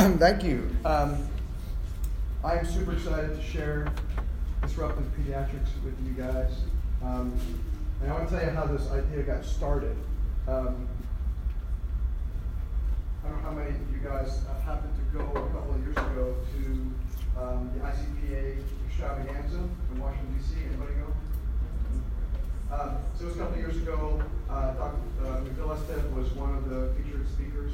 Thank you. Um, I am super excited to share disruptive pediatrics with you guys. Um, and I want to tell you how this idea got started. Um, I don't know how many of you guys happened to go a couple of years ago to um, the ICPA extravaganza in Washington, D.C. Anybody go? Um, so it was a couple of years ago. Uh, Dr. Uh, was one of the featured speakers.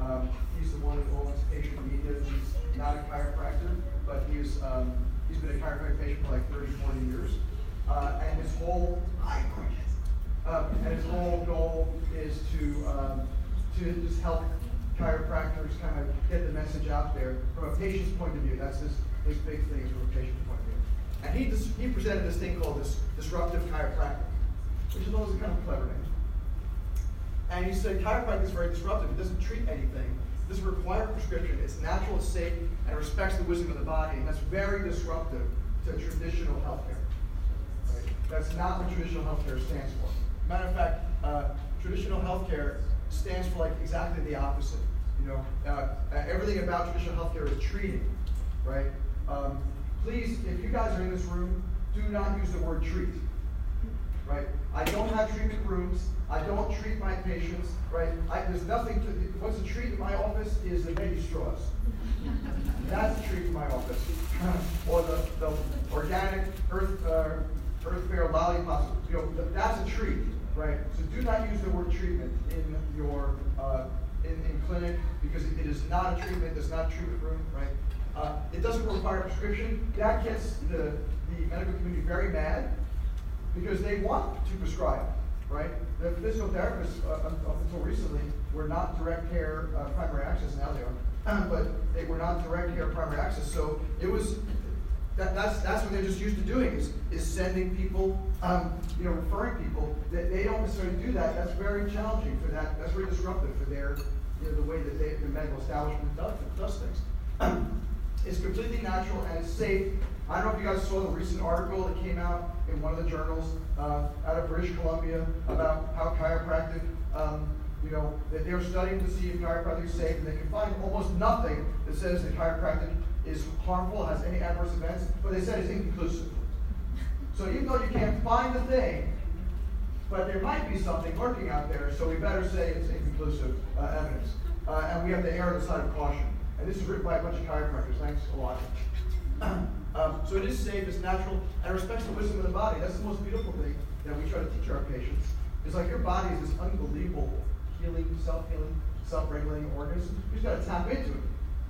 Um, he's the one who owns patient media. He's not a chiropractor, but he's um, he's been a chiropractic patient for like 30, 40 years. Uh, and his whole uh, and his whole goal is to um, to just help chiropractors kind of get the message out there from a patient's point of view. That's his, his big thing from a patient's point of view. And he, dis- he presented this thing called this disruptive chiropractic, which is always a kind of clever name. And you said chiropractic is very disruptive. It doesn't treat anything. It doesn't require prescription. It's natural, it's safe, and respects the wisdom of the body. And that's very disruptive to traditional healthcare. Right? That's not what traditional healthcare stands for. Matter of fact, uh, traditional healthcare stands for like exactly the opposite. You know, uh, everything about traditional healthcare is treating, right? Um, please, if you guys are in this room, do not use the word treat, right? I don't have treatment rooms. I don't treat my patients, right? I, there's nothing to, what's a treat in my office is the baby straws. That's a treat in my office. or the, the organic earth, uh, earth bear lollipops. You know, that's a treat, right? So do not use the word treatment in your, uh, in, in clinic because it, it is not a treatment, it's not a treatment room, right? Uh, it doesn't require a prescription. That gets the, the medical community very mad because they want to prescribe, right? The physical therapists, uh, up until recently, were not direct care uh, primary access. Now they are, but they were not direct care primary access. So it was that, that's that's what they're just used to doing is is sending people, um, you know, referring people. That they don't necessarily do that. That's very challenging for that. That's very disruptive for their, you know, the way that they, the medical establishment does, does things. it's completely natural and it's safe. I don't know if you guys saw the recent article that came out in one of the journals uh, out of British Columbia about how chiropractic, um, you know, that they're studying to see if chiropractic is safe, and they can find almost nothing that says that chiropractic is harmful, has any adverse events, but they said it's inconclusive. So even though you can't find the thing, but there might be something lurking out there, so we better say it's inconclusive uh, evidence. Uh, and we have to err on the side of caution. And this is written by a bunch of chiropractors. Thanks a lot. Um, so it is safe, it's natural, and it respects the wisdom of the body. That's the most beautiful thing that we try to teach our patients. It's like your body is this unbelievable healing, self-healing, self-regulating organism. You just got to tap into it,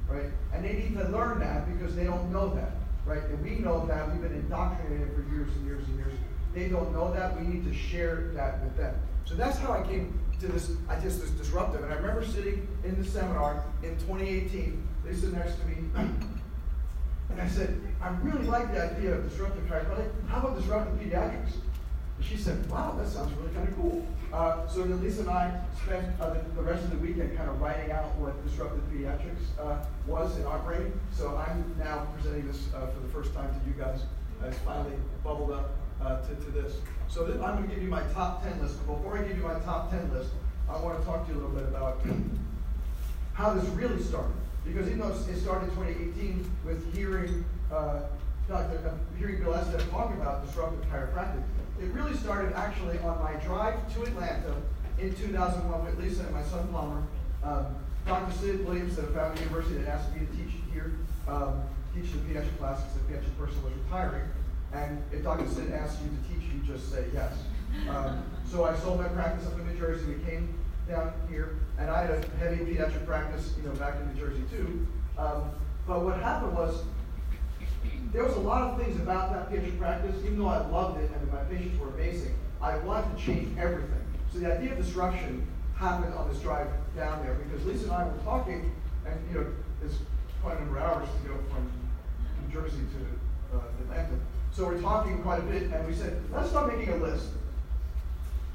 right? And they need to learn that because they don't know that, right? And we know that. We've been indoctrinated for years and years and years. They don't know that. We need to share that with them. So that's how I came to this, I just this disruptive. And I remember sitting in the seminar in 2018, Lisa next to me, and I said, I really like the idea of disruptive chiropractic. How about disruptive pediatrics? And she said, wow, that sounds really kind of cool. Uh, so then Lisa and I spent uh, the, the, rest of the weekend kind of writing out what disruptive pediatrics uh, was in our brain. So I'm now presenting this uh, for the first time to you guys. It's finally bubbled up uh, to, to this. So I'm going to give you my top 10 list. But before I give you my top 10 list, I want to talk to you a little bit about how this really started. Because even though it started in 2018 with hearing uh, Dr. Uh, hearing Bill talk about disruptive chiropractic, it really started actually on my drive to Atlanta in 2001 with Lisa and my son Palmer. Um, Dr. Sid Williams at the Foundry University that asked me to teach here, um, teach the pediatric classes. The pediatric person was retiring. And if Dr. Sid asks you to teach, you just say yes. Um, so I sold my practice up in New Jersey. We came down here, and I had a heavy pediatric practice, you know, back in New Jersey too. Um, but what happened was there was a lot of things about that pediatric practice, even though I loved it and my patients were amazing, I wanted to change everything. So the idea of disruption happened on this drive down there because Lisa and I were talking, and you know, it's quite a number of hours to go from New Jersey to uh, Atlanta. So we're talking quite a bit, and we said, let's start making a list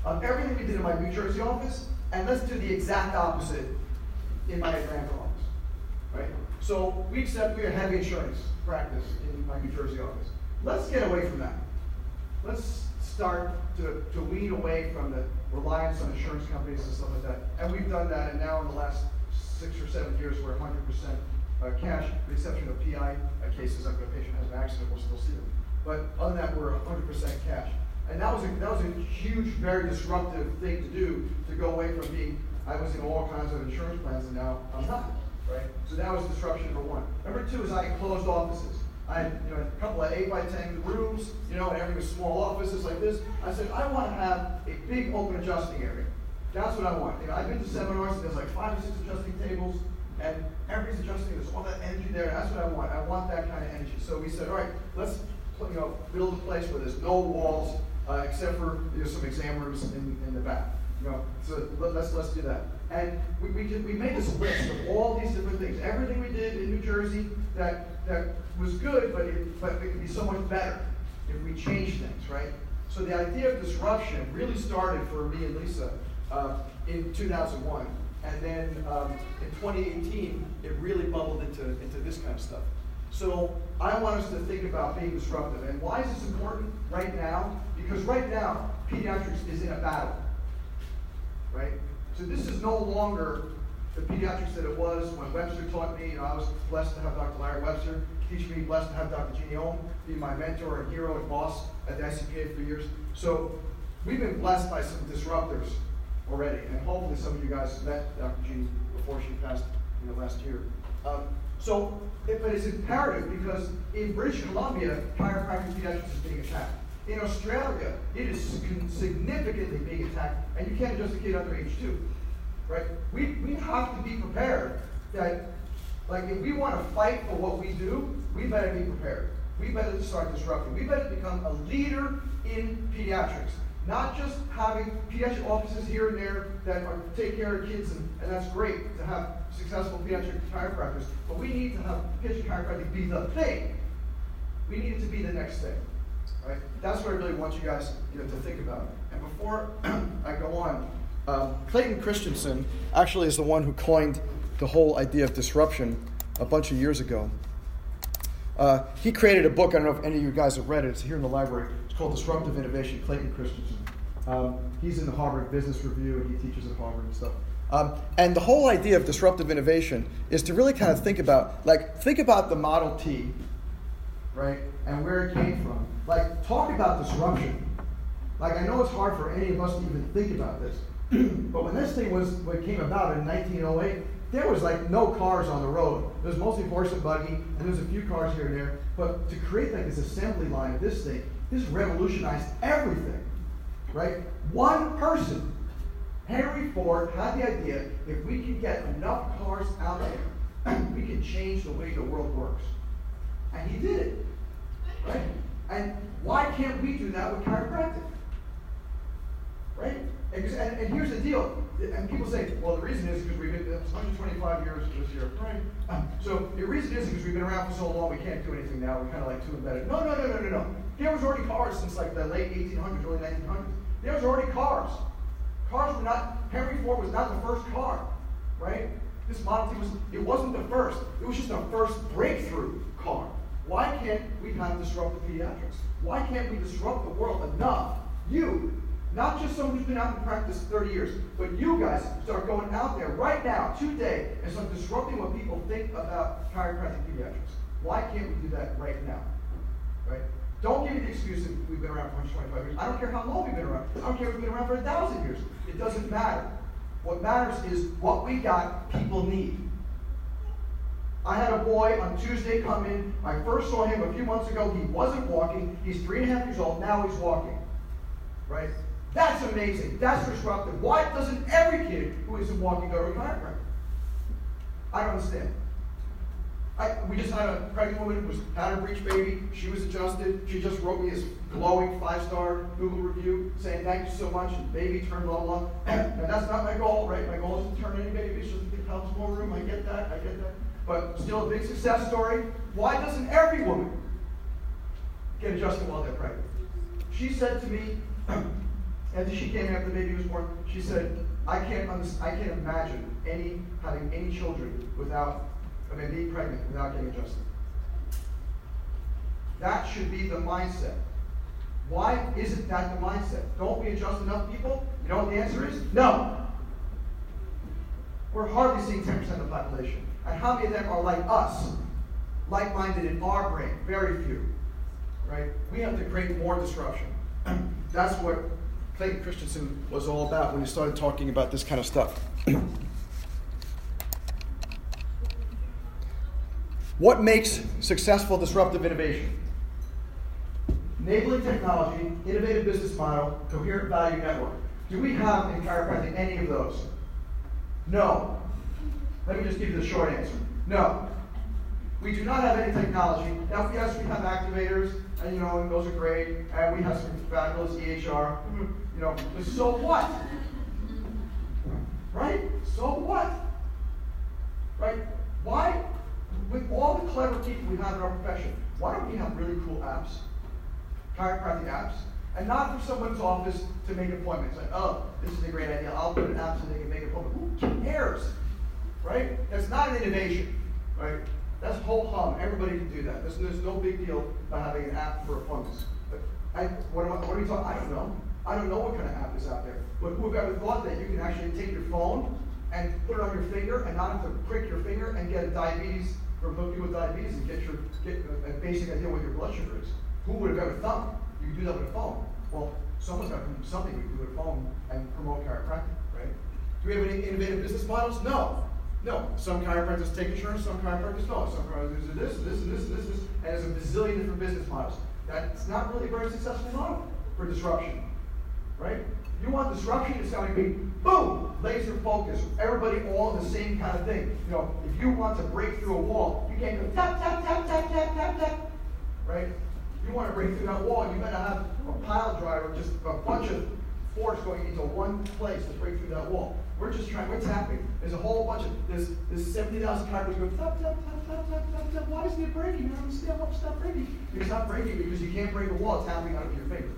of everything we did in my New Jersey office and let's do the exact opposite in my Atlanta office, right? So we accept we are heavy insurance practice in my New Jersey office. Let's get away from that. Let's start to, to wean away from the reliance on insurance companies and stuff like that. And we've done that, and now in the last six or seven years, we're 100% uh, cash, with the exception of PI uh, cases, like when a patient has an accident, we'll still see them. But other than that, we're 100% cash. And that was, a, that was a huge, very disruptive thing to do, to go away from being, I was in all kinds of insurance plans and now I'm not, right? So that was disruption number one. Number two is I closed offices. I had you know, a couple of 8 by 10 rooms, you know, and everything was small offices like this. I said, I want to have a big open adjusting area. That's what I want. You know, I've been to seminars and there's like five or six adjusting tables, and everybody's adjusting. There's all that energy there. That's what I want. I want that kind of energy. So we said, all right, let's you know build a place where there's no walls uh, except for you know, some exam rooms in, in the back. You know, so let, us let's do that. And we, we, we made this list of all these different things. Everything we did in New Jersey that that was good, but it, but it could be so much better if we changed things, right? So the idea of disruption really started for me and Lisa uh, in 2001. And then um, in 2018, it really bubbled into, into this kind of stuff. So I want us to think about being disruptive. And why is this important right now? Because right now, pediatrics is in a battle. Right? So this is no longer the pediatrics that it was when Webster taught me. You know, I was blessed to have Dr. Larry Webster teach me, blessed to have Dr. Jeannie Ohm be my mentor and hero and boss at the ICPA for years. So we've been blessed by some disruptors already, and hopefully some of you guys met Dr. Jeannie before she passed you know, last year. Um, so, it, but it's imperative because in British Columbia, chiropractic pediatrics is being attacked. In Australia, it is significantly being attacked, and you can't adjust a kid under age two, right? We, we have to be prepared that, like, if we want to fight for what we do, we better be prepared. We better start disrupting. We better become a leader in pediatrics. Not just having pediatric offices here and there that are, take care of kids, and, and that's great to have successful pediatric chiropractors, but we need to have pediatric chiropractic be the thing. We need it to be the next thing. Right? That's what I really want you guys you know, to think about. And before I go on, um, Clayton Christensen actually is the one who coined the whole idea of disruption a bunch of years ago. Uh, he created a book. I don't know if any of you guys have read it. It's here in the library. It's called Disruptive Innovation. Clayton Christensen. Um, he's in the Harvard Business Review and he teaches at Harvard and stuff. Um, and the whole idea of disruptive innovation is to really kind of think about, like, think about the Model T, right, and where it came from. Like, talk about disruption. Like, I know it's hard for any of us to even think about this, but when this thing was, when it came about in 1908, there was like no cars on the road. There was mostly horse and buggy, and there was a few cars here and there. But to create like this assembly line of this thing, this revolutionized everything, right? One person, Henry Ford, had the idea if we can get enough cars out there, we can change the way the world works. And he did it, right? And why can't we do that with chiropractic? Right? And, and, and here's the deal and people say, well, the reason is because we've been 125 years this year, right? Um, so the reason is because we've been around for so long, we can't do anything now. We're kind of like too embedded. No, no, no, no, no, no. There was already cars since like the late 1800s, early 1900s. There was already cars. Cars were not. Henry Ford was not the first car, right? This Model T was. It wasn't the first. It was just the first breakthrough car. Why can't we of disrupt the pediatrics? Why can't we disrupt the world enough? You, not just someone who's been out in practice 30 years, but you guys start going out there right now, today, and start disrupting what people think about chiropractic pediatrics. Why can't we do that right now? Right? Don't give me the excuse that we've been around for 125 years. I don't care how long we've been around. I don't care if we've been around for a thousand years. It doesn't matter. What matters is what we got, people need. I had a boy on Tuesday come in. I first saw him a few months ago. He wasn't walking. He's three and a half years old. Now he's walking. Right? That's amazing. That's disruptive. Why doesn't every kid who isn't walking go to a chiropractor? I don't understand. I, we just had a pregnant woman who was had a breech baby. She was adjusted. She just wrote me this glowing five-star Google review saying thank you so much. And baby turned blah blah. And, that's not my goal, right? My goal isn't to turn any baby babies. Just to get more room. I get that. I get that. But still a big success story. Why doesn't every woman get adjusted while they're pregnant? She said to me. After she came after the baby was born, she said, I can't, I can't imagine any having any children without, I mean, being pregnant without getting adjusted. That should be the mindset. Why isn't that the mindset? Don't we adjust enough people? You know what the answer is? No. We're hardly seeing 10% of the population. And how many of them are like us, like minded in our brain? Very few. Right? We have to create more disruption. That's what Clayton Christensen was all about when he started talking about this kind of stuff. what makes successful disruptive innovation? Enabling technology, innovative business model, coherent value network. Do we have in chiropractic any of those? No. Let me just give you the short answer. No. We do not have any technology. Now, yes, we have activators, and you know, and those are great, and we have some fabulous EHR. Mm-hmm. You know, but so what? Right? So what? Right? Why, with all the clever people we have in our profession, why don't we have really cool apps? Chiropractic apps? And not for someone's office to make appointments. Like, oh, this is a great idea. I'll put an app so they can make an appointment. Who cares? Right? That's not an innovation. Right? That's whole hum. Everybody can do that. There's, there's no big deal about having an app for appointments. But I, what, I, what are we talking? I don't know. I don't know what kind of app is out there. But who ever thought that you can actually take your phone and put it on your finger and not have to prick your finger and get a diabetes or people with diabetes and get your get a, a basic idea what your blood sugar is? Who would have ever thought you could do that with a phone? Well, someone's got to do something can do with a phone and promote chiropractic, right? Do we have any innovative business models? No. No, some chiropractors take insurance, some chiropractors don't. Some chiropractors do this, this, and this, and this, this, and there's a bazillion different business models. That's not really a very successful model for disruption, right? You want disruption, it's going to be boom, laser focus, everybody all the same kind of thing. You know, if you want to break through a wall, you can't go tap, tap, tap, tap, tap, tap, tap, right? You want to break through that wall, you to have a pile driver, just a bunch of force going into one place to break through that wall. We're just trying, we're tapping. There's a whole bunch of, there's, there's 70,000 chiropractors going tap, tap, tap, tap, tap, tap, tap. Why isn't it breaking? I don't why it's not breaking. It's not breaking because you can't break a wall tapping out of your finger.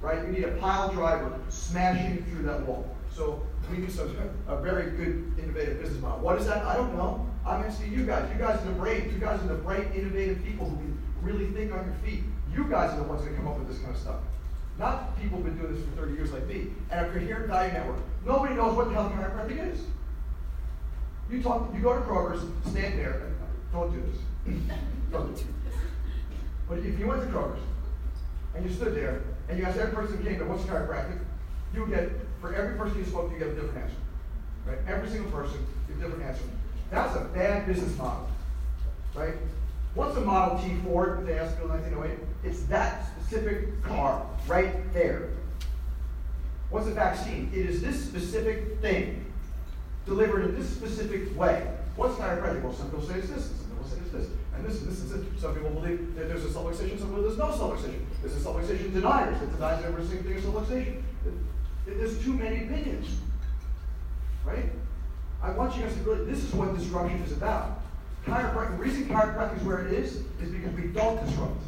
Right? You need a pile driver smashing through that wall. So we need some, a very good innovative business model. What is that? I don't know. I'm asking you guys. You guys are the brain. You guys are the bright, innovative people who really think on your feet. You guys are the ones that come up with this kind of stuff. Not people who've been doing this for 30 years like me. And a coherent value network. Nobody knows what the hell chiropractic is. You talk, you go to Kroger's, stand there, and don't do this. don't do this. But if you went to Kroger's and you stood there and you asked every person who came there, what's chiropractic? You get, for every person you spoke to, you get a different answer. Right? Every single person, you get a different answer. That's a bad business model. Right? What's a Model T Ford that they asked in 1908? It's that specific car right there. What's a vaccine? It is this specific thing delivered in this specific way. What's chiropractic? Well, some people say it's this, and some people say it's this, and this, and this is it. Some people believe that there's a subluxation, some people there's no subluxation. There's a subluxation deniers that denies every single thing is subluxation. There's too many opinions, right? I want you guys to really, this is what disruption is about. Chiropractic, the reason chiropractic is where it is, is because we don't disrupt.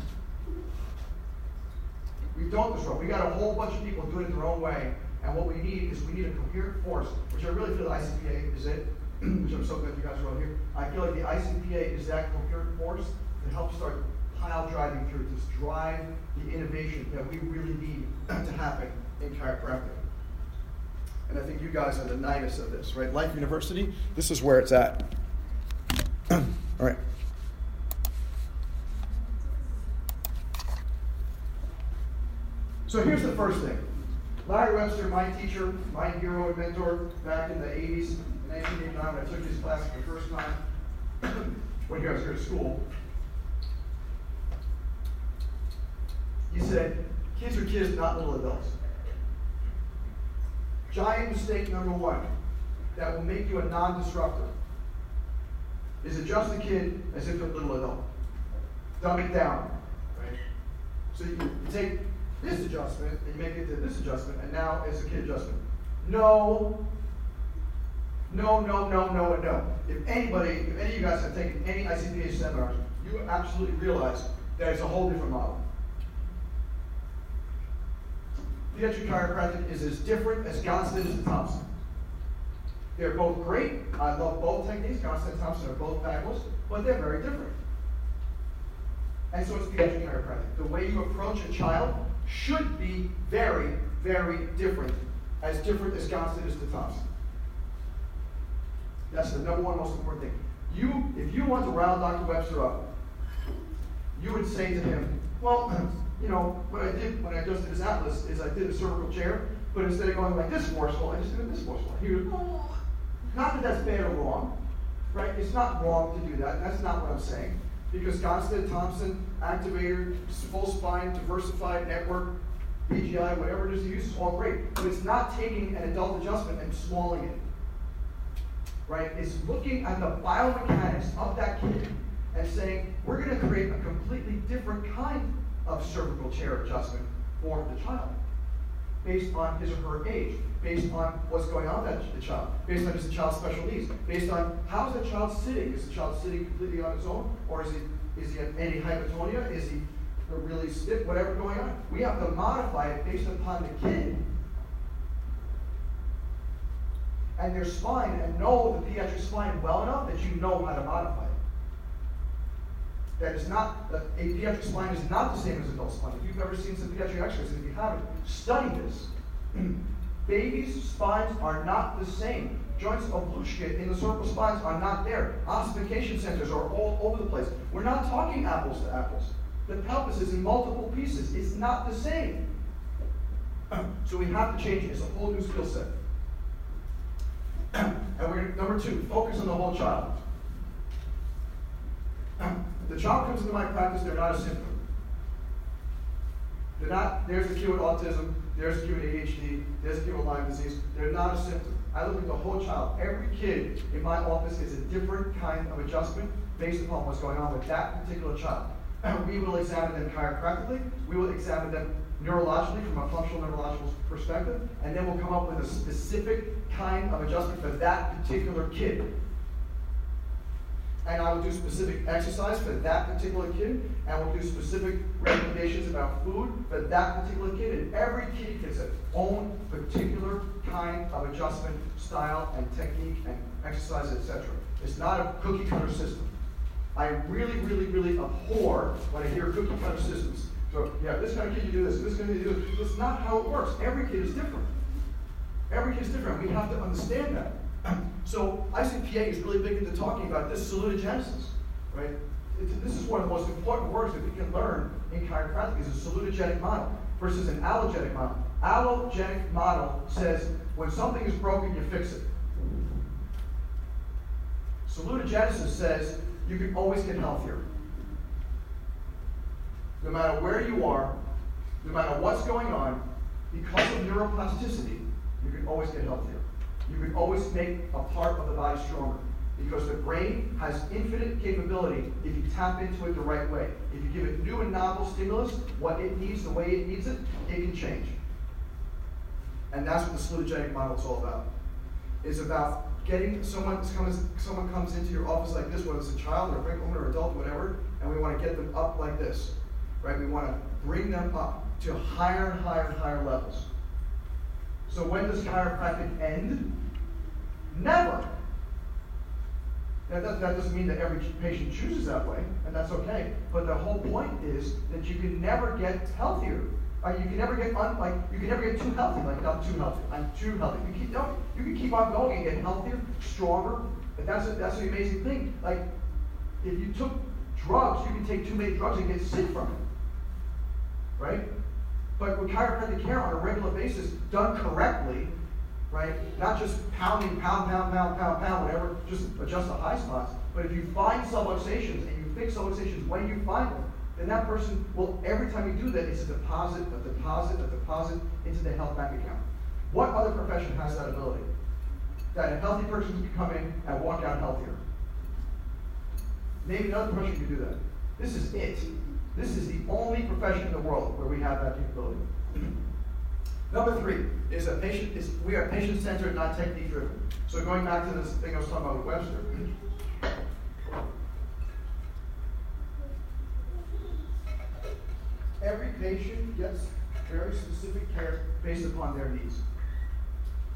We don't disrupt. We got a whole bunch of people doing it their own way. And what we need is we need a coherent force, which I really feel the ICPA is it, which I'm so glad you guys are all here. I feel like the ICPA is that coherent force that helps start pile driving through, to drive the innovation that we really need to happen in chiropractic. And I think you guys are the nidus of this, right? Life University, this is where it's at. all right. So here's the first thing. Larry Webster, my teacher, my hero and mentor back in the 80s, in 1989 when I took his class for the first time, when he was here at school, he said, kids are kids, not little adults. Giant mistake number one that will make you a non-disruptor is adjust the kid as if they're a little adult. Dumb it down. Right? So you take this adjustment, and you make it to this adjustment, and now it's a kid adjustment. No, no, no, no, no, and no. If anybody, if any of you guys have taken any ICPA seminars, you absolutely realize that it's a whole different model. Pediatric chiropractic is as different as Gonstead is Thompson. They're both great. I love both techniques. Gonstead and Thompson are both fabulous, but they're very different. And so it's pediatric chiropractic. The way you approach a child should be very, very different, as different as Gonstead is to Thompson. That's the number one most important thing. You, if you want to round Dr. Webster up, you would say to him, well, you know, what I did when I adjusted his atlas is I did a cervical chair, but instead of going like this forceful, I just did this forceful. He would, oh. not that that's bad or wrong, right? It's not wrong to do that. That's not what I'm saying. Because Gonstead, Thompson, activator, full spine, diversified network, BGI, whatever it is you use is all great. But it's not taking an adult adjustment and smalling it. Right? It's looking at the biomechanics of that kid and saying, we're going to create a completely different kind of cervical chair adjustment for the child based on his or her age, based on what's going on with the child, based on his child's special needs, based on how is the child sitting? Is the child sitting completely on its own, or is he is he any hypotonia? Is he really stiff? Whatever going on, we have to modify it based upon the kid and their spine, and know the pediatric spine well enough that you know how to modify it that is not, that a pediatric spine is not the same as adult spine. If you've ever seen some pediatric x-rays, and if you haven't, study this. Babies' spines are not the same. Joints of Luschka in the cervical spines are not there. Ossification centers are all over the place. We're not talking apples to apples. The pelvis is in multiple pieces. It's not the same. So we have to change it. It's a whole new skill set. and we're number two, focus on the whole child. The child comes into my practice, they're not a symptom. They're not, there's the acute autism, there's acute ADHD, there's acute Lyme disease. They're not a symptom. I look at the whole child. Every kid in my office is a different kind of adjustment based upon what's going on with that particular child. And we will examine them chiropractically, we will examine them neurologically from a functional neurological perspective, and then we'll come up with a specific kind of adjustment for that particular kid and I will do specific exercise for that particular kid, and we'll do specific recommendations about food for that particular kid. And every kid gets its own particular kind of adjustment, style, and technique, and exercise, etc. It's not a cookie cutter system. I really, really, really abhor when I hear cookie cutter systems. So, yeah, this kind of kid you do this, this kind of kid you do this. That's not how it works. Every kid is different. Every kid is different. We have to understand that. So ICPA is really big into talking about this salutogenesis, right? this is one of the most important words that we can learn in chiropractic is a salutogenic model versus an allogenic model. Allogenic model says when something is broken, you fix it. Salutogenesis says you can always get healthier. No matter where you are, no matter what's going on, because of neuroplasticity, you can always get healthier you can always make a part of the body stronger. Because the brain has infinite capability if you tap into it the right way. If you give it new and novel stimulus, what it needs, the way it needs it, it can change. And that's what the salutogenic model is all about. It's about getting someone comes someone comes into your office like this, whether it's a child or a pregnant woman or adult, whatever, and we want to get them up like this. Right? We want to bring them up to higher and higher and higher levels. So when does chiropractic end? Never. That, doesn't mean that every patient chooses that way, and that's okay. But the whole point is that you can never get healthier. Uh, you can never get un, like you can never get too healthy. Like I'm too healthy. I'm too healthy. You keep don't. You can keep on going and get healthier, stronger. But that's a, that's the amazing thing. Like if you took drugs, you can take too many drugs and get sick from it. Right? But with chiropractic care on a regular basis, done correctly, right? Not just pounding, pound, pound, pound, pound, pound, whatever, just adjust the high spots. But if you find subluxations and you fix subluxations when you find them, then that person will, every time you do that, it's a deposit, a deposit, a deposit into the health bank account. What other profession has that ability? That a healthy person can come in and walk out healthier. Maybe another profession can do that. This is it. This is the only profession in the world where we have that capability. Number three is that patient is we are patient centered, not technique driven. So going back to this thing I was talking about with Webster. Every patient gets very specific care based upon their needs.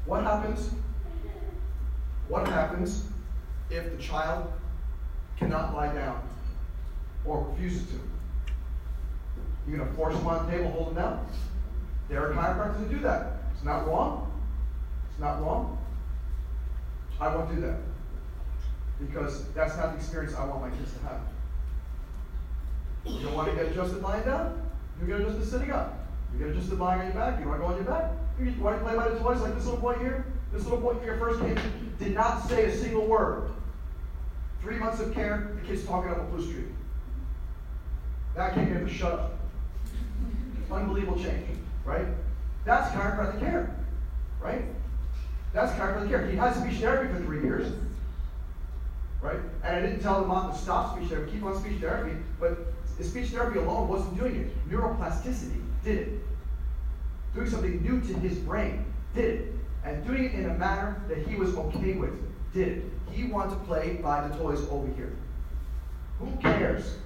What happens? What happens if the child cannot lie down or refuses to? You're going to force them on the table, hold them down? There are chiropractors that do that. It's not wrong. It's not wrong. I won't do that. because that's not the experience I want my kids to have. You don't want to get adjusted lying down? You get adjusted sitting up. You get adjusted lying on your back. You want to go on your back? You want to play by the toys like this little boy here? This little boy here first came, did not say a single word. Three months of care, the kid's talking up a blue street. That kid gave a shut up. Unbelievable change, right? That's chiropractic care, right? That's chiropractic care. He had speech therapy for three years, right? And I didn't tell the mom to stop speech therapy, keep on speech therapy, but speech therapy alone wasn't doing it. Neuroplasticity did it. Doing something new to his brain did it. And doing it in a manner that he was okay with did it. He wanted to play by the toys over here. Who cares?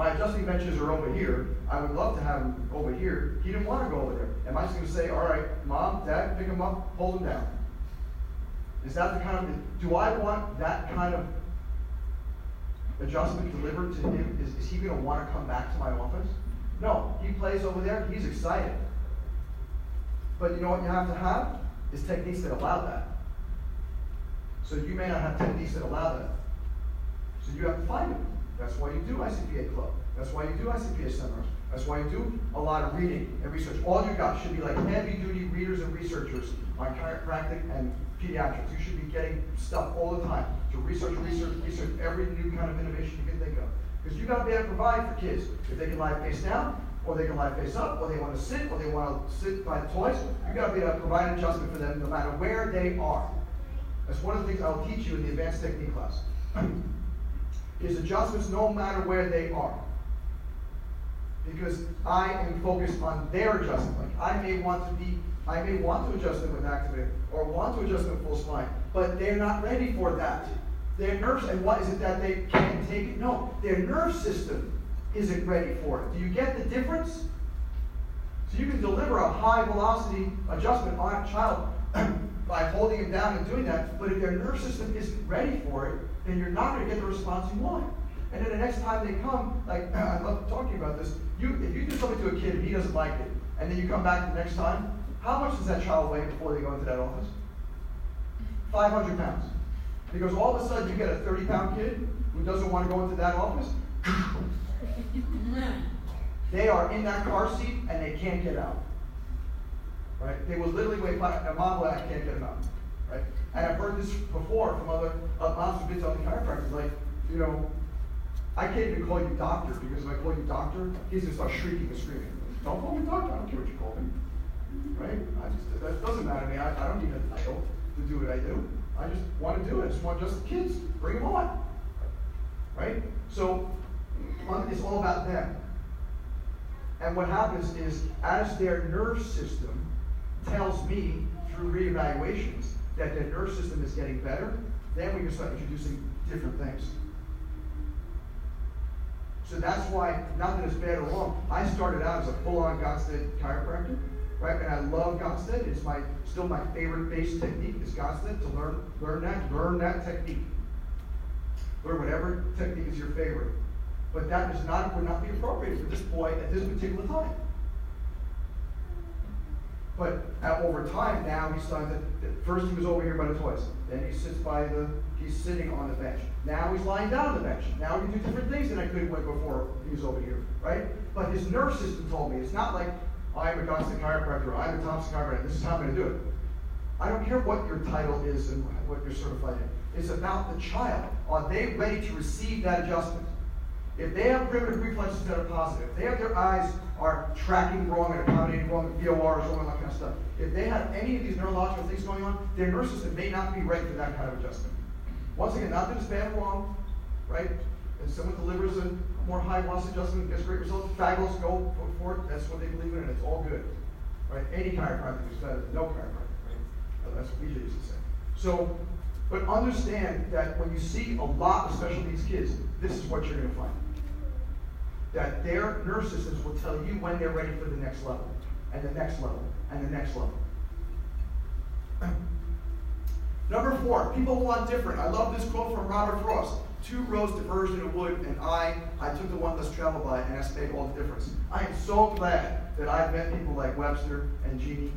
My adjusting benches are over here. I would love to have him over here. He didn't want to go over there. Am I just going to say, all right, mom, dad, pick him up, hold him down? Is that the kind of, do I want that kind of adjustment delivered to him? Is, is he going to want to come back to my office? No, he plays over there. He's excited. But you know what you have to have? Is techniques that allow that. So you may not have techniques that allow that. So you have to find them. That's why you do ICPA Club. That's why you do ICPA seminars. That's why you do a lot of reading and research. All you got should be like heavy duty readers and researchers on chiropractic and pediatrics. You should be getting stuff all the time to research, research, research every new kind of innovation you can think of. Because you got to be able to provide for kids. If they can lie face down, or they can lie face up, or they want to sit, or they want to sit by the toys, you got to be able to provide an adjustment for them no matter where they are. That's one of the things I'll teach you in the advanced technique class. is adjustments no matter where they are. Because I am focused on their adjustment. Like I may want to be, I may want to adjust them with activate or want to adjust them full spine, but they're not ready for that. Their nerves, and what is it that they can't take it? No, their nerve system isn't ready for it. Do you get the difference? So you can deliver a high velocity adjustment on a child by holding him down and doing that, but if their nerve system isn't ready for it, then you're not going to get the response you want. And then the next time they come, like I love talking about this, you if you do something to a kid and he doesn't like it, and then you come back the next time, how much does that child weigh before they go into that office? 500 pounds. Because all of a sudden you get a 30 pound kid who doesn't want to go into that office. they are in that car seat and they can't get out. Right? They will literally weigh a mom will, I can't get them out. Right? And I've heard this before from other uh, moms who've been to chiropractors, like, you know, I can't even call you doctor because if I call you doctor, he's gonna start shrieking and screaming. Don't call me doctor. I don't care what you call me. Right? I just that doesn't matter to me. I, I don't need a title to do what I do. I just want to do it. I just want just the kids. Bring them on. Right? So it's all about them. And what happens is, as their nerve system tells me through reevaluations that their nerve system is getting better, then we can start introducing different things. So that's why, not that it's bad or wrong, I started out as a full-on Gonstead chiropractor, right? And I love Gonstead. It's my still my favorite base technique is Gonstead to learn learn that learn that technique. Learn whatever technique is your favorite. But that is not would not be appropriate for this boy at this particular time. But at, over time now he's starting to, first he was over here by the toys. Then he sits by the, he's sitting on the bench. Now he's lying down on the bench. Now he can do different things than I could when before he was over here, right? But his nerve system told me, it's not like I'm a Gonstead chiropractor, I'm a Thompson chiropractor, this is how I'm going to do it. I don't care what your title is and what you're certified in. It's about the child. Are they ready to receive that adjustment? If they have primitive reflexes that are positive, if they have their eyes are tracking wrong and accommodating wrong, VORs, all that kind of stuff, if they have any of these neurological things going on, their system may not be right for that kind of adjustment. Once again, not that it's bad or wrong, right? If someone delivers a more high velocity adjustment, and gets great results, fabulous, go for it. That's what they believe in, and it's all good. Right? Any chiropractic is better than no chiropractic, right? Uh, that's what BJ used to say. So, but understand that when you see a lot of special needs kids, this is what you're going to find that their systems will tell you when they're ready for the next level, and the next level, and the next level. Number four, people want different. I love this quote from Robert Frost. Two roads diverged in a wood, and I, I took the one less traveled by, and that's made all the difference. I am so glad that I've met people like Webster and Jeannie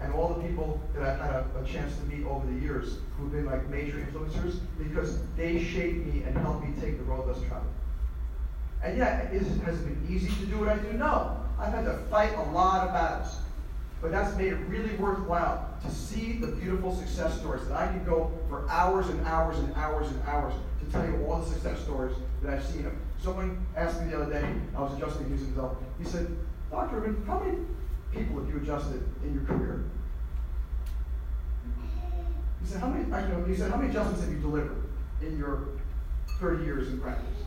and all the people that I've had a, a, chance to meet over the years who've been like major influencers because they shaped me and helped me take the road less traveled. And yeah, is, has it been easy to do what I do? No. I've had to fight a lot of battles. But that's made it really worthwhile to see the beautiful success stories that I can go for hours and hours and hours and hours to tell you all the success stories that I've seen. Someone asked me the other day, I was adjusting his himself. He said, Dr. Rubin, how many people have you adjusted in your career? He said, how many, I know, he said, how many adjustments have you delivered in your 30 years in practice?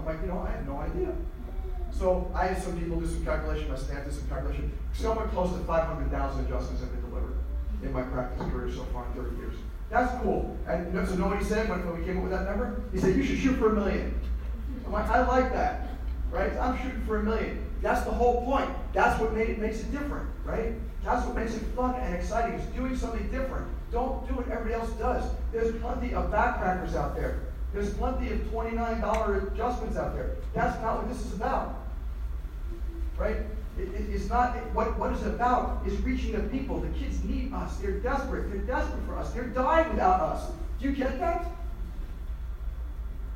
I'm like, you know, I have no idea. So I had some people do some calculation, my staff did some calculation. Somewhere close to 500,000 adjustments have been delivered in my practice career so far in 30 years. That's cool. And so nobody said when, when we came up with that number? He said, you should shoot for a million. I'm like, I like that, right? I'm shooting for a million. That's the whole point. That's what made it makes it different, right? That's what makes it fun and exciting. Is doing something different. Don't do what everybody else does. There's plenty of backpackers out there. There's plenty of $29 adjustments out there. That's not what this is about. Right? It, it, it's not, it, what, what it's about is reaching the people. The kids need us. They're desperate. They're desperate for us. They're dying without us. Do you get that?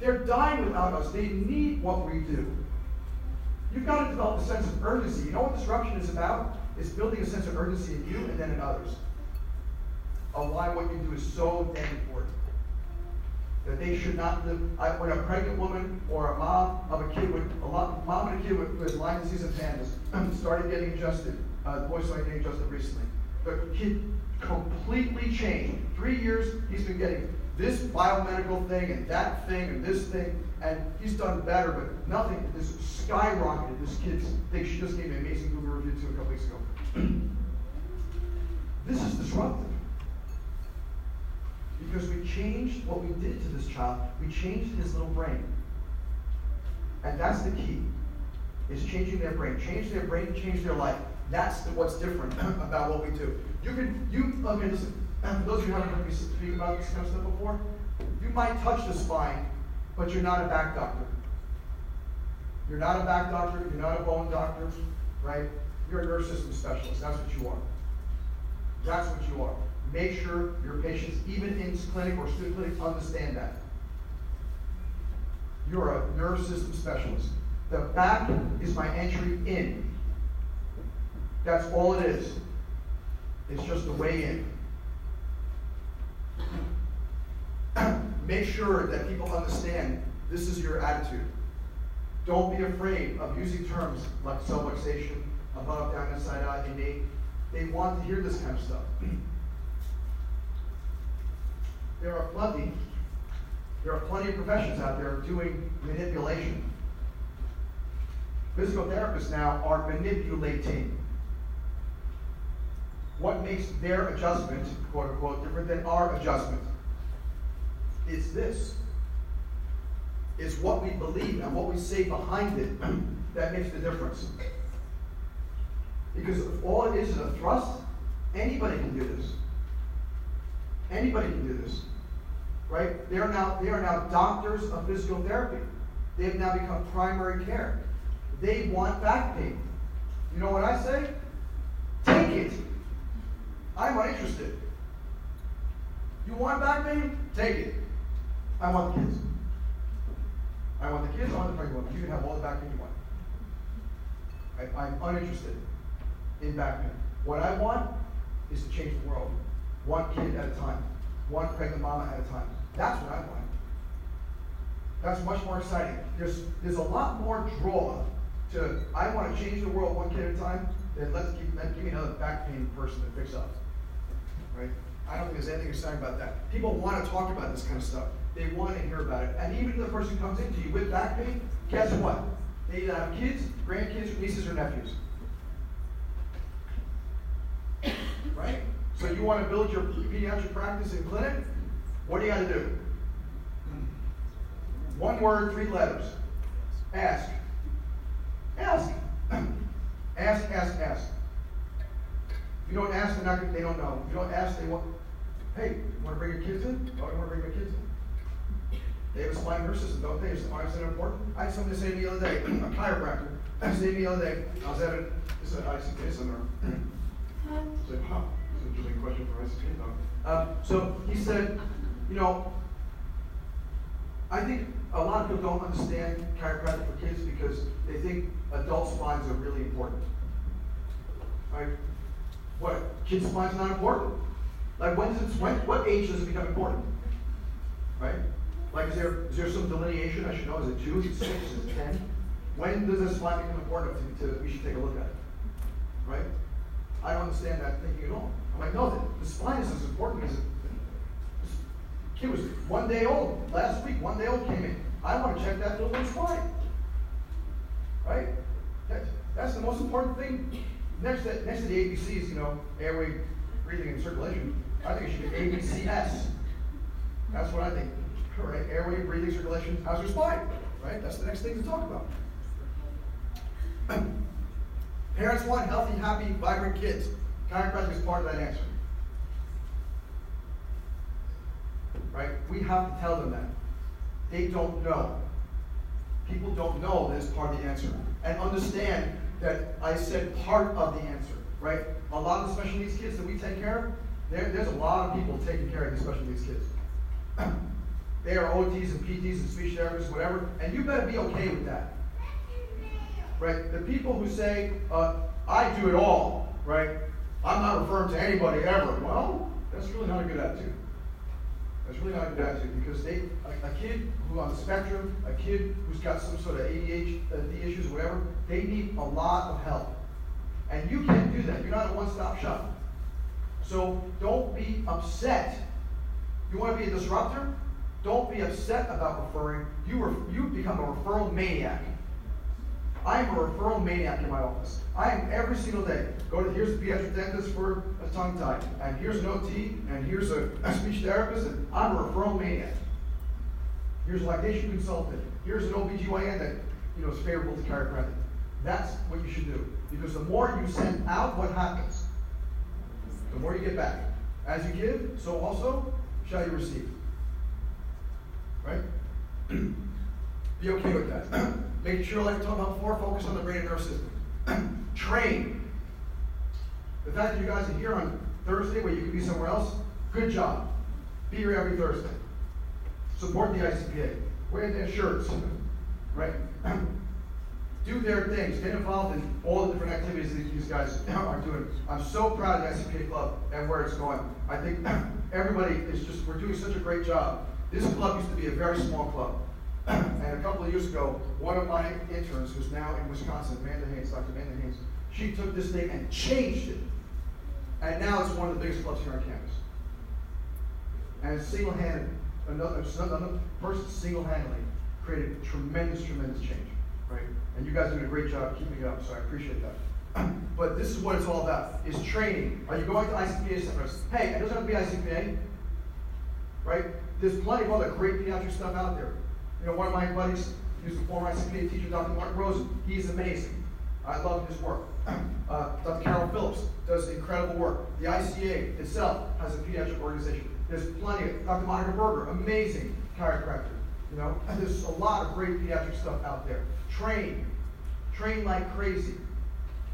They're dying without us. They need what we do. You've got to develop a sense of urgency. You know what disruption is about? It's building a sense of urgency in you and then in others. Of why what you do is so damn important. That they should not live. I, when a pregnant woman or a mom of a kid with a lot, mom and a kid with, with Lyme disease and PANDAS started getting adjusted, uh, the boy started getting adjusted recently. The kid completely changed. Three years, he's been getting this biomedical thing and that thing and this thing, and he's done better, but nothing. This skyrocketed. This kid's thing. She just gave an amazing Google review too a couple weeks ago. this is disruptive. Because we changed what we did to this child. We changed his little brain. And that's the key. Is changing their brain. Change their brain, change their life. That's what's different about what we do. You can, you, okay, listen, for those of you who haven't heard me speak about this kind of stuff before, you might touch the spine, but you're not a back doctor. You're not a back doctor, you're not a bone doctor, right? You're a nerve system specialist. That's what you are. That's what you are. Make sure your patients, even in clinic or student clinic, understand that. You're a nerve system specialist. The back is my entry in. That's all it is. It's just the way in. Make sure that people understand this is your attitude. Don't be afraid of using terms like subluxation, above, down, inside out, innate. They want to hear this kind of stuff. there are plenty, there are plenty of professions out there doing manipulation. Physical therapists now are manipulating. What makes their adjustment, quote unquote, different than our adjustment? It's this. It's what we believe and what we say behind it that makes the difference. Because if all it is is a thrust, anybody can do this. Anybody can do this. Right? They are now they are now doctors of physical therapy. They have now become primary care. They want back pain. You know what I say? Take it. I'm uninterested. You want back pain? Take it. I want the kids. I want the kids, I want the pregnant woman. You can have all the back pain you want. I, I'm uninterested in back pain. What I want is to change the world. One kid at a time. One pregnant mama at a time. That's what I want. That's much more exciting. There's, there's a lot more draw to, I want to change the world one kid at a time, than let's keep, let, give me another back pain person to fix up. Right? I don't think there's anything exciting about that. People want to talk about this kind of stuff. They want to hear about it. And even if the person comes into you with back pain, guess what? They either have kids, grandkids, nieces, or nephews. Right? So you want to build your pediatric practice in clinic? What do you got to do? One word, three letters. Ask. Ask. ask, ask, ask. If you don't ask, they're not, they don't know. If you don't ask, they want, hey, you want to bring your kids in? Oh, you want to bring my kids in? They have a spine nerve system, don't they? Is that important? I had somebody say to me the other day, a chiropractor, I said to me the other day, I was at a, this is an ICP center. I said, huh, interesting question for ICP, though. Um, so he said, you know, I think a lot of people don't understand chiropractic for kids because they think adult spines are really important. Right? What? Kids' spines not important. Like when does it, when, what age does it become important? Right? Like is there is there some delineation I should know? Is it two? Is it six? Is it ten? When does a spine become important to, to we should take a look at it? Right? I don't understand that thinking at all. I'm like, no, the, the spine is as important as it. This kid was one day old last week. One day old came in. I want to check that little spine. Right? That, that's the most important thing. Next to, next to the ABCs, you know, airway, breathing, and circulation, I think it should be ABCS. That's what I think. Right? Airway, breathing, circulation, how's your spine? Right? That's the next thing to talk about. Parents want healthy, happy, vibrant kids. Chiropractic is part of that answer. Right? We have to tell them that. They don't know. People don't know that it's part of the answer. And understand that I said part of the answer, right? A lot of the special needs kids that we take care of, there, there's a lot of people taking care of these special needs kids. they are OTs and PTs and speech therapists, whatever, and you better be okay with that. Right? The people who say, uh, I do it all, right? I'm not referring to anybody ever. Well, that's really not a good attitude. That's really not a good attitude because they, a, a kid who's on the spectrum, a kid who's got some sort of ADHD uh, issues, whatever, they need a lot of help. And you can't do that. You're not a one-stop shop. So don't be upset. You want to be a disruptor? Don't be upset about referring. You, re- you become a referral maniac. I am a referral maniac in my office. I am every single day. Go to here's a pediatric dentist for a tongue tie, and here's an OT, and here's a, a speech therapist, and I'm a referral maniac. Here's a lactation consultant. Here's an OBGYN that you know is favorable to chiropractic. That's what you should do. Because the more you send out, what happens? The more you get back. As you give, so also shall you receive. Right? Be okay with that. Make sure, like we talked about before, focus on the brain and nervous system. Train. The fact that you guys are here on Thursday where you could be somewhere else, good job. Be here every Thursday. Support the ICPA. Wear their shirts. Right? Do their things. Get involved in all the different activities that these guys are doing. I'm so proud of the ICPA club and where it's going. I think everybody is just, we're doing such a great job. This club used to be a very small club. And a couple of years ago, one of my interns, who's now in Wisconsin, Amanda Haynes, Dr. Amanda Haynes, she took this thing and changed it. And now it's one of the biggest clubs here on campus. And single-handed, another, another person single-handedly created tremendous, tremendous change. Right? And you guys doing a great job keeping it up, so I appreciate that. but this is what it's all about, is training. Are you going to ICPA? Hey, it doesn't have to be ICPA. Right? There's plenty of other great pediatric stuff out there. You know, one of my buddies, who's a former ICPA teacher, Dr. Mark Rosen, he's amazing. I love his work. Uh, Dr. Carol Phillips does incredible work. The ICA itself has a pediatric organization. There's plenty of Dr. Monica Berger, amazing chiropractor. You know, there's a lot of great pediatric stuff out there. Train, train like crazy.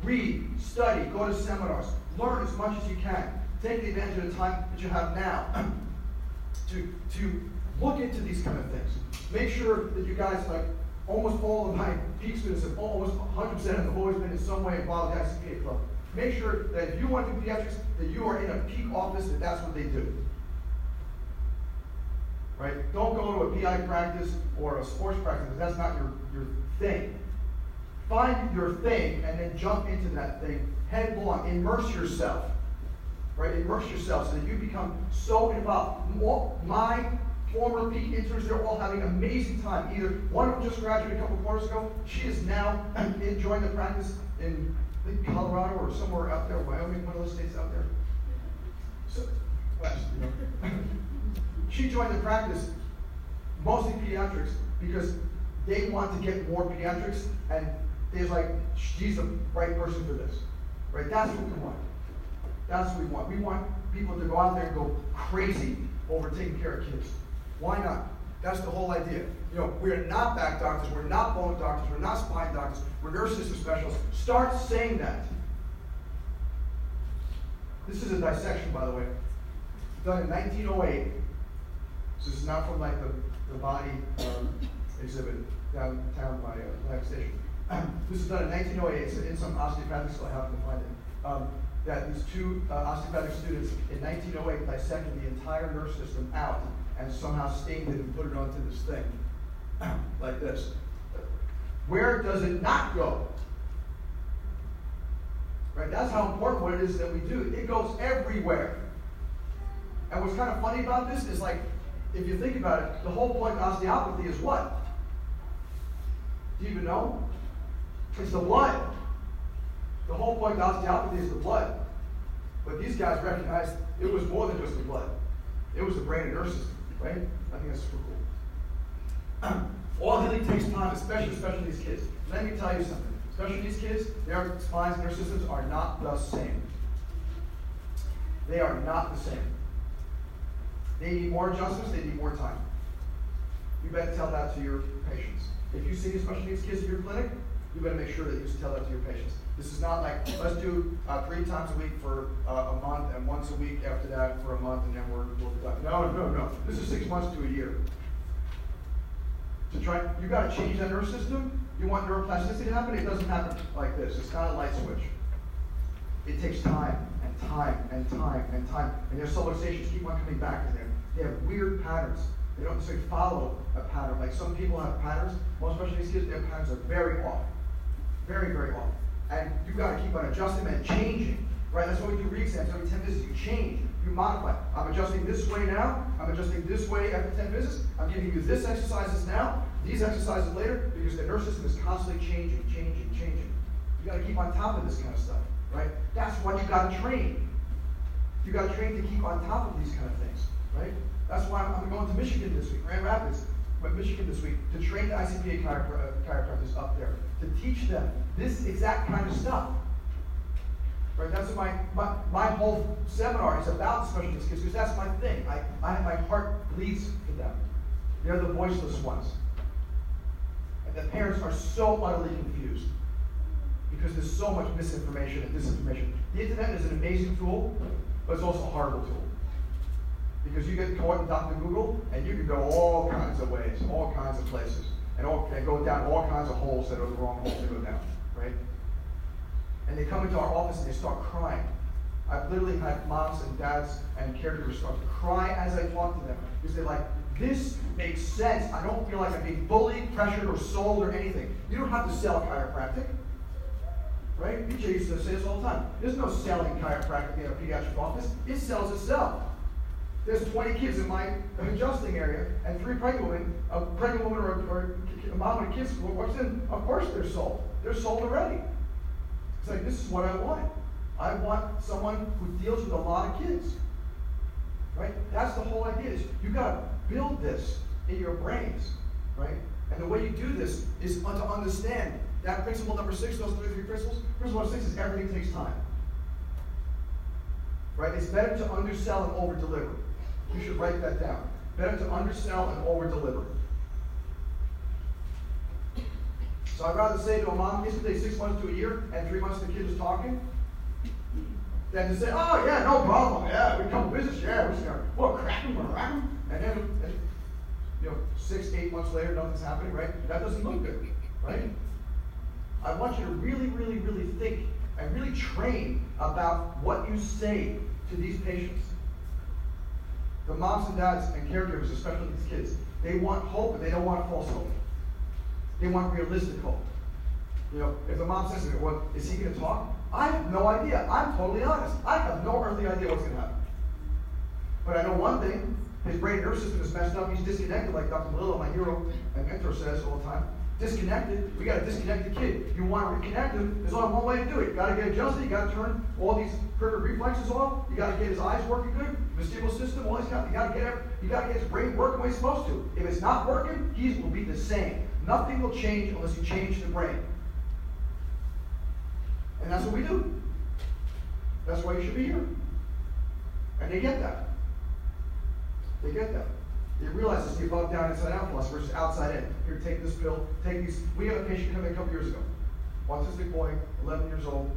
Read, study, go to seminars, learn as much as you can. Take advantage of the time that you have now to, to look into these kind of things. Make sure that you guys, like almost all of my peak students have almost 100% of them have always been in some way involved with the ICPA club. Make sure that if you want to do pediatrics, that you are in a peak office, that that's what they do. Right? Don't go to a PI practice or a sports practice because that's not your, your thing. Find your thing and then jump into that thing headlong. Immerse yourself. Right? Immerse yourself so that you become so involved. My former peak interns, they're all having an amazing time. Either one of them just graduated a couple quarters ago. She is now enjoying the practice in Colorado or somewhere out there, Wyoming, one of those states out there. So, west, you know. she joined the practice, mostly pediatrics, because they want to get more pediatrics, and they're like, she's the right person for this. Right? That's what we want. That's what we want. We want people to go out there and go crazy over taking care of kids. Why not? That's the whole idea. You know, we're not back doctors, we're not bone doctors, we're not spine doctors, we're nervous system specialists. Start saying that. This is a dissection, by the way, done in 1908. So this is not from like the, the body um, exhibit downtown by uh, Atlantic Station. this is done in 1908. It's in some osteopathic school. I happen to find it. Um, that these two uh, osteopathic students in 1908 dissected the entire nerve system out and somehow stained it and put it onto this thing, like this. Where does it not go? Right? That's how important what it is that we do. It goes everywhere. And what's kind of funny about this is like, if you think about it, the whole point of osteopathy is what? Do you even know? It's the blood. The whole point of osteopathy is the blood. But these guys recognized it was more than just the blood. It was the brain and nerve system, right? I think that's super cool. All healing takes time, especially, especially these kids. Let me tell you something. Especially these kids, their spines and their systems are not the same. They are not the same. They need more adjustments, they need more time. You better tell that to your patients. If you see special needs kids in your clinic, you better make sure that you tell that to your patients. This is not like, let's do uh, three times a week for uh, a month and once a week after that for a month and then we're, we'll be done. No, no, no. This is six months to a year. To try, you got to change that nerve system. You want neuroplasticity to happen? It doesn't happen like this. It's not a light switch. It takes time and time and time and time. And their subluxations keep on coming back to them. They have weird patterns. They don't necessarily follow a pattern. Like some people have patterns. Most special needs kids, their patterns are very off. Very, very off. And you've got to keep on adjusting and changing. Right? That's why we do re-exams every 10 visits. You change, you modify. I'm adjusting this way now. I'm adjusting this way after 10 visits. I'm giving you this exercises now, these exercises later, because the nerve system is constantly changing, changing, changing. You got to keep on top of this kind of stuff. Right? That's what you got to train. You got to train to keep on top of these kind of things. Right? That's why I'm, I'm going to Michigan this week, Grand Rapids, but Michigan this week, to train the ICPA chiropr- uh, chiropractors up there, to teach them this exact kind of stuff. Right? That's what my, my, my whole seminar is about special needs kids, because that's my thing. I, I, my heart bleeds for them. They're the voiceless ones. And the parents are so utterly confused because there's so much misinformation and disinformation. The internet is an amazing tool, but it's also a horrible tool. Because you get caught in Dr. Google and you can go all kinds of ways, all kinds of places, and, all, and go down all kinds of holes that are the wrong holes to go down, right? And they come into our office and they start crying. I've literally had moms and dads and caregivers start to cry as I talk to them because they're like, this makes sense. I don't feel like I'm being bullied, pressured, or sold or anything. You don't have to sell chiropractic. Right? BJ used to say this all the time. There's no selling chiropractic in a pediatric office. It sells itself. There's 20 kids in my adjusting area and three pregnant women, a pregnant woman or, or a mom and kids walks in, of course they're sold. They're sold already. It's like, this is what I want. I want someone who deals with a lot of kids. Right? That's the whole idea is you gotta build this in your brains. Right? And the way you do this is to understand that principle number six, those three, three principles. Principle number six is everything takes time. Right? It's better to undersell and over-deliver. You should write that down. Better to undersell and over-deliver. So I'd rather say to a mom, to take six months to a year, and three months the kid is talking, than to say, oh yeah, no problem, yeah, we come business, yeah, we're just going to, well, crack them, crack them, and then, and, you know, six, eight months later, nothing's happening, right? That doesn't look good, right? I want you to really, really, really think and really train about what you say to these patients. The moms and dads and caregivers, especially these kids, they want hope, but they don't want false hope. They want realistic hope. You know, if the mom says to me, well, is he going to talk? I have no idea. I'm totally honest. I have no earthly idea what's going to happen. But I know one thing. His brain and nervous system is messed up. He's disconnected, like Dr. Melillo, my hero and mentor, says all the time. Disconnected. We got to disconnect the kid. You want to reconnect him, there's only one way to do it. You got to get adjusted. You got to turn all these peripheral reflexes off. You got to get his eyes working good, vestibular system, all these kind. You got to get you got to get his brain working the way it's supposed to. If it's not working, he will be the same. Nothing will change unless you change the brain. And that's what we do. That's why you should be here. And they get that. They get that. They realize it's the above, down, inside out philosophy versus outside in. Here, take this pill, take these. We had a patient come in a couple years ago. Autistic boy, 11 years old.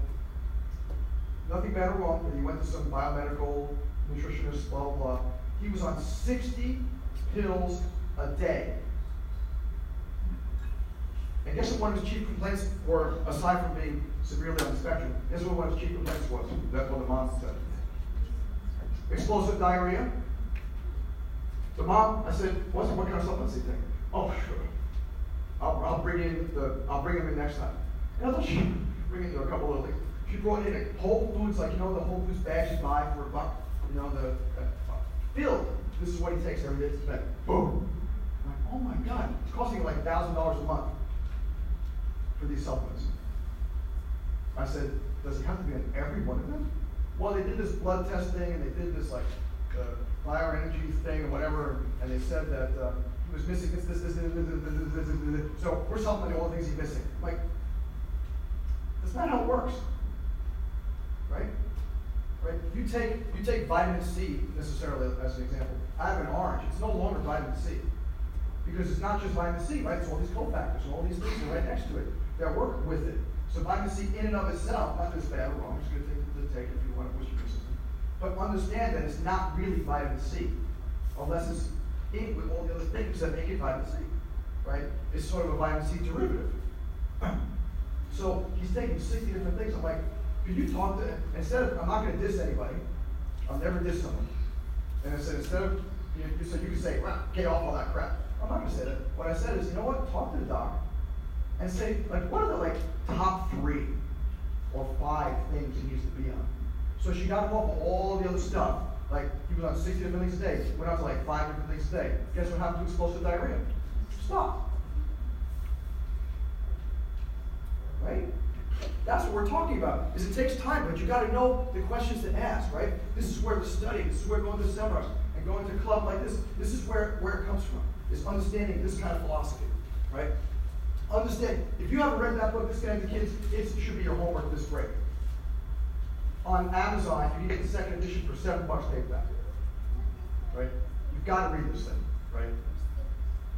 nothing bad or wrong, but he went to some biomedical nutritionist, blah, blah, blah. He was on 60 pills a day. And guess what one of his chief complaints were, aside from being severely on the spectrum, guess what one of his chief complaints was? That's what the mom said. Explosive diarrhea. The mom, I said, what's what kind of supplements you take? Oh, sure. I'll, I'll bring in the, I'll bring them in next time. And I thought she bring in a couple of things. She brought in a Whole Foods, like you know the Whole Foods bags you buy for a buck, you know the uh, filled. This is what he takes every day. It's like boom. I'm like, oh my god, it's costing like thousand dollars a month for these supplements. I said, does it have to be in every one of them? Well, they did this blood testing and they did this like uh, bioenergy thing or whatever, and they said that uh, he was missing this, this, this, this, this, this, this, this. So we're supplementing all the things he's missing. Like, that's not how it works, right? Right? You take you take vitamin C necessarily as an example. I have an orange. It's no longer vitamin C because it's not just vitamin C, right? It's all these cofactors and all these things are right next to it that work with it. So vitamin C in and of itself, not just bad or wrong, it's good to, to take if you want to push your system. But understand that it's not really vitamin C, unless it's in with all the other things that make it vitamin C, right? It's sort of a vitamin C derivative. so he's taking 60 different things. I'm like, could you talk to, instead of, I'm not going to diss anybody. I'll never diss someone. And I said, instead of, you, you, so you can say, well, get off all that crap. I'm not going to say that. What I said is, you know what? Talk to the doc and say, like, what are the like top three or five things he needs to be on? So she got him off of all the other stuff. Like he was on 60 different things a day. Went out to like five different things a day. Guess what happened to explosive diarrhea? Stop. Right? That's what we're talking about. Is it takes time, but you got to know the questions to ask, right? This is where the study, this is where going to seminars and going to club like this, this is where, where it comes from. Is understanding this kind of philosophy, right? Understand, if you haven't read that book, Disconnected Kids, it should be your homework this break. On Amazon, you can get the second edition for seven bucks paperback. Right? You've got to read this thing, right?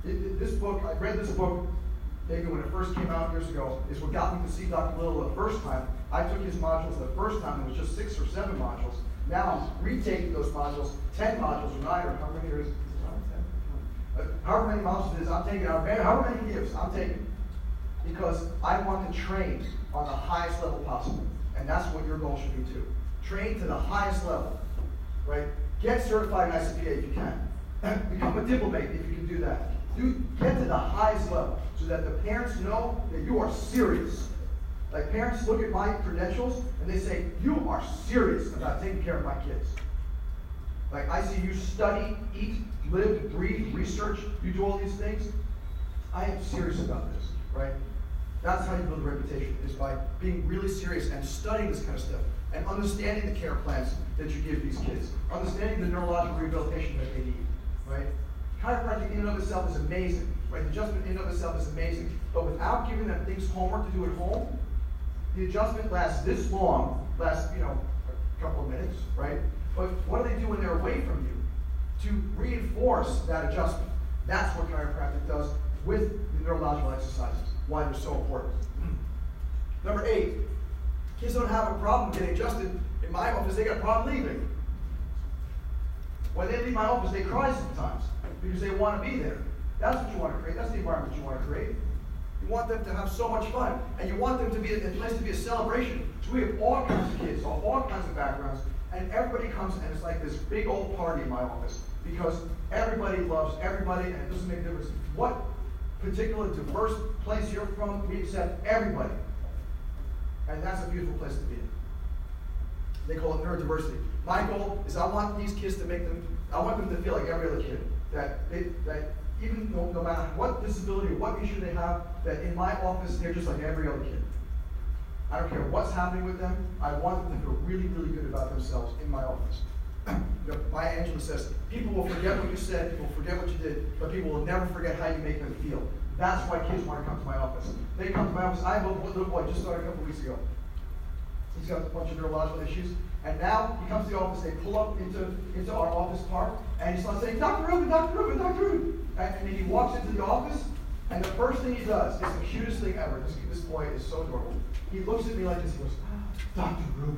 It, it, this book, I read this book maybe when it first came out years ago, is what got me to see Dr. Little the first time. I took his modules the first time, it was just six or seven modules. Now I'm retaking those modules, 10 modules or nine, or how many years? Uh, however many modules it is, I'm taking however many he gives, I'm taking because I want to train on the highest level possible. And that's what your goal should be too. Train to the highest level, right? Get certified in ICPA if you can. Become a diplomate if you can do that. Do, get to the highest level so that the parents know that you are serious. Like parents look at my credentials and they say, you are serious about taking care of my kids. Like I see you study, eat, live, breathe, research, you do all these things. I am serious about this, right? That's how you build a reputation, is by being really serious and studying this kind of stuff and understanding the care plans that you give these kids, understanding the neurological rehabilitation that they need, right? Chiropractic in and of itself is amazing, right? The adjustment in and of itself is amazing, but without giving them things homework to do at home, the adjustment lasts this long, lasts, you know, a couple of minutes, right? But what do they do when they're away from you? To reinforce that adjustment. That's what chiropractic does with the neurological exercises why they're so important. Number eight, kids don't have a problem getting adjusted. In my office, they got a problem leaving. When they leave my office, they cry sometimes because they want to be there. That's what you want to create. That's the environment you want to create. You want them to have so much fun, and you want them to be a, place to be a celebration. So we have all kinds of kids, all, all kinds of backgrounds, and everybody comes, and it's like this big old party in my office because everybody loves everybody, and it doesn't make a difference what particular diverse place you're from, we accept everybody. And that's a beautiful place to be in. They call it neurodiversity. My goal is I want these kids to make them, I want them to feel like every other kid. That they, that even no, no matter what disability or what issue they have, that in my office they're just like every other kid. I don't care what's happening with them. I want them to feel really, really good about themselves in my office. you know, Maya Angelou says, people will forget what you said, people will forget what you did, but people will never forget how you make them feel. That's why kids want to come to my office. They come to my office. I have a little boy just started a couple weeks ago. He's got a bunch of neurological issues. And now he comes to the office, they pull up into, into our office park, and he starts saying, Dr. Rubin, Dr. Rubin, Dr. Rubin. And, then he walks into the office, and the first thing he does is the cutest thing ever. This, this boy is so adorable. He looks at me like this, he goes, Dr. Rubin,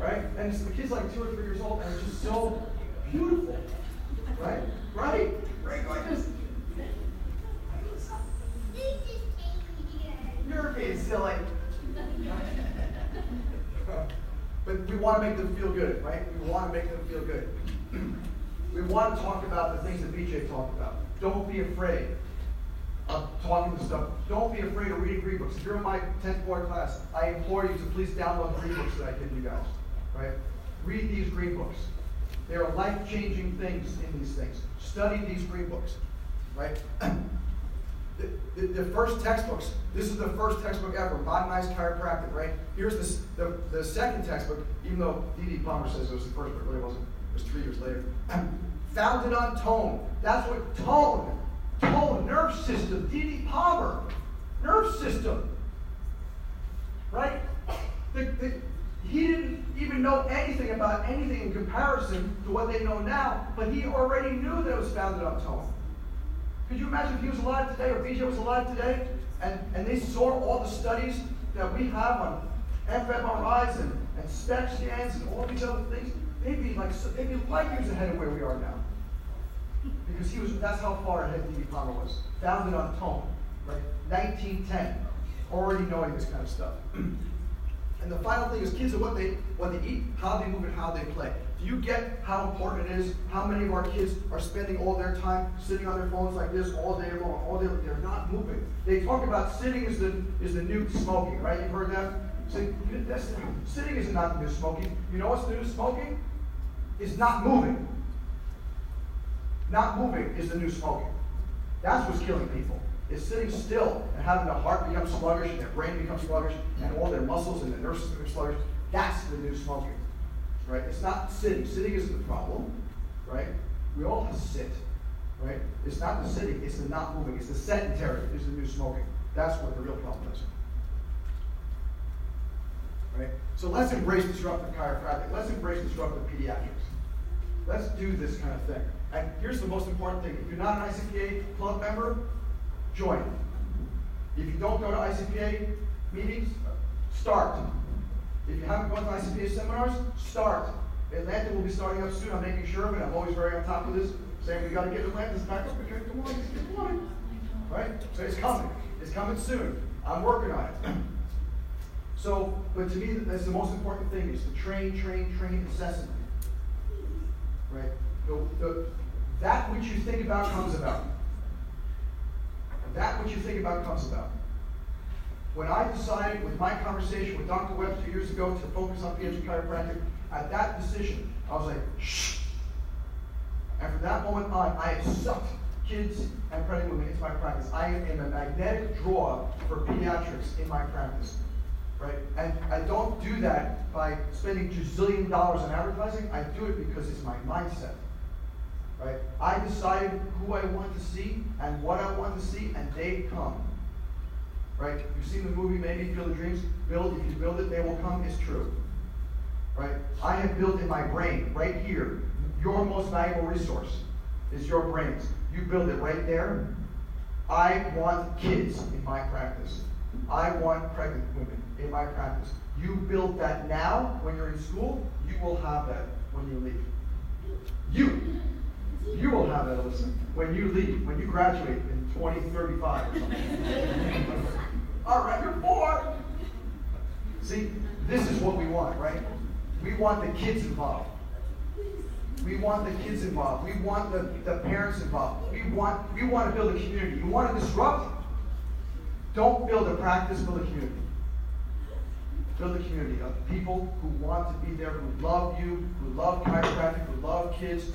right? And the kid's like two or three years old, and it's just so beautiful. Right? Right? Right? Gorgeous. You're being silly. But we want to make them feel good, right? We want to make them feel good. we want to talk about the things that BJ talked about. Don't be afraid of talking to stuff. Don't be afraid of reading green books. If you're in my 10th board class, I implore you to please download the green books that I give you guys. Right? Read these green books. There are life-changing things in these things. Study these green books. Right? the, the, first textbooks, this is the first textbook ever, Modernized Chiropractic, right? Here's the, the second textbook, even though D.D. Palmer says it was the first, but it really wasn't. It was three years later. Founded on tone. That's what tone tone, nerve system, D.D. Palmer, nerve system. Right? The, the, he didn't even know anything about anything in comparison to what they know now, but he already knew that it was founded on tone. Could you imagine if he was alive today or BJ was alive today and, and they saw all the studies that we have on fMRIs and, and SPECT scans and all these other things? They'd be like they'd be light years ahead of where we are now because he was that's how far ahead D.D. Palmer was. Founded on tone, right? 1910, already knowing this kind of stuff. and the final thing is kids and what they what they eat, how they move, and how they play. Do you get how important it is? How many of our kids are spending all their time sitting on their phones like this all day long? All day, they're not moving. They talk about sitting is the is the new smoking, right? You've heard that. Sitting is not the new smoking. You know what's the new smoking? Is not moving. Not moving is the new smoking. That's what's killing people. Is sitting still and having the heart become sluggish and their brain becomes sluggish and all their muscles and their system become sluggish. That's the new smoking. Right? It's not sitting. Sitting isn't the problem. Right? We all have to sit. Right? It's not the sitting, it's the not moving. It's the sedentary is the new smoking. That's what the real problem is. Right? So let's embrace disruptive chiropractic. Let's embrace disruptive pediatrics. Let's do this kind of thing. And here's the most important thing. If you're not an ICPA club member, join. If you don't go to ICPA meetings, start. If you haven't gone to ICPA seminars, start. Atlanta will be starting up soon. I'm making sure of it. I'm always very on top of this, saying we got to get Atlantis back up again. Come on, come on. Right? So it's coming. It's coming soon. I'm working on it. so, but to me, that's the most important thing is to train, train, train incessantly. Right? The, the, that which you think about comes about. That which you think about comes about. When I decided with my conversation with Dr. Webb two years ago to focus on pediatric chiropractic, at that decision, I was like, shh. And from that moment on, I have sucked kids and pregnant women into my practice. I am a magnetic draw for pediatrics in my practice. Right? And I don't do that by spending gazillion dollars on advertising. I do it because it's my mindset. Right? I decide who I want to see and what I want to see, and they come. Right? You've seen the movie Maybe Field of Dreams. Build, if you build it, they will come. It's true. Right? I have built in my brain, right here, your most valuable resource is your brains. You build it right there. I want kids in my practice. I want pregnant women in my practice. You build that now when you're in school, you will have that when you leave. You you will have Alyssa, when you leave, when you graduate in 2035 or something. All right, you're four. See, this is what we want, right? We want the kids involved. We want the kids involved. We want the, the parents involved. We want, we want to build a community. You want to disrupt? Don't build a practice, build a community build a community of people who want to be there, who love you, who love chiropractic, who love kids,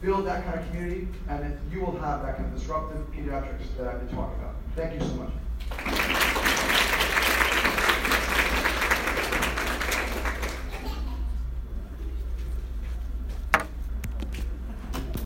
build that kind of community, and you will have that kind of disruptive pediatrics that I've been talking about. Thank you so much.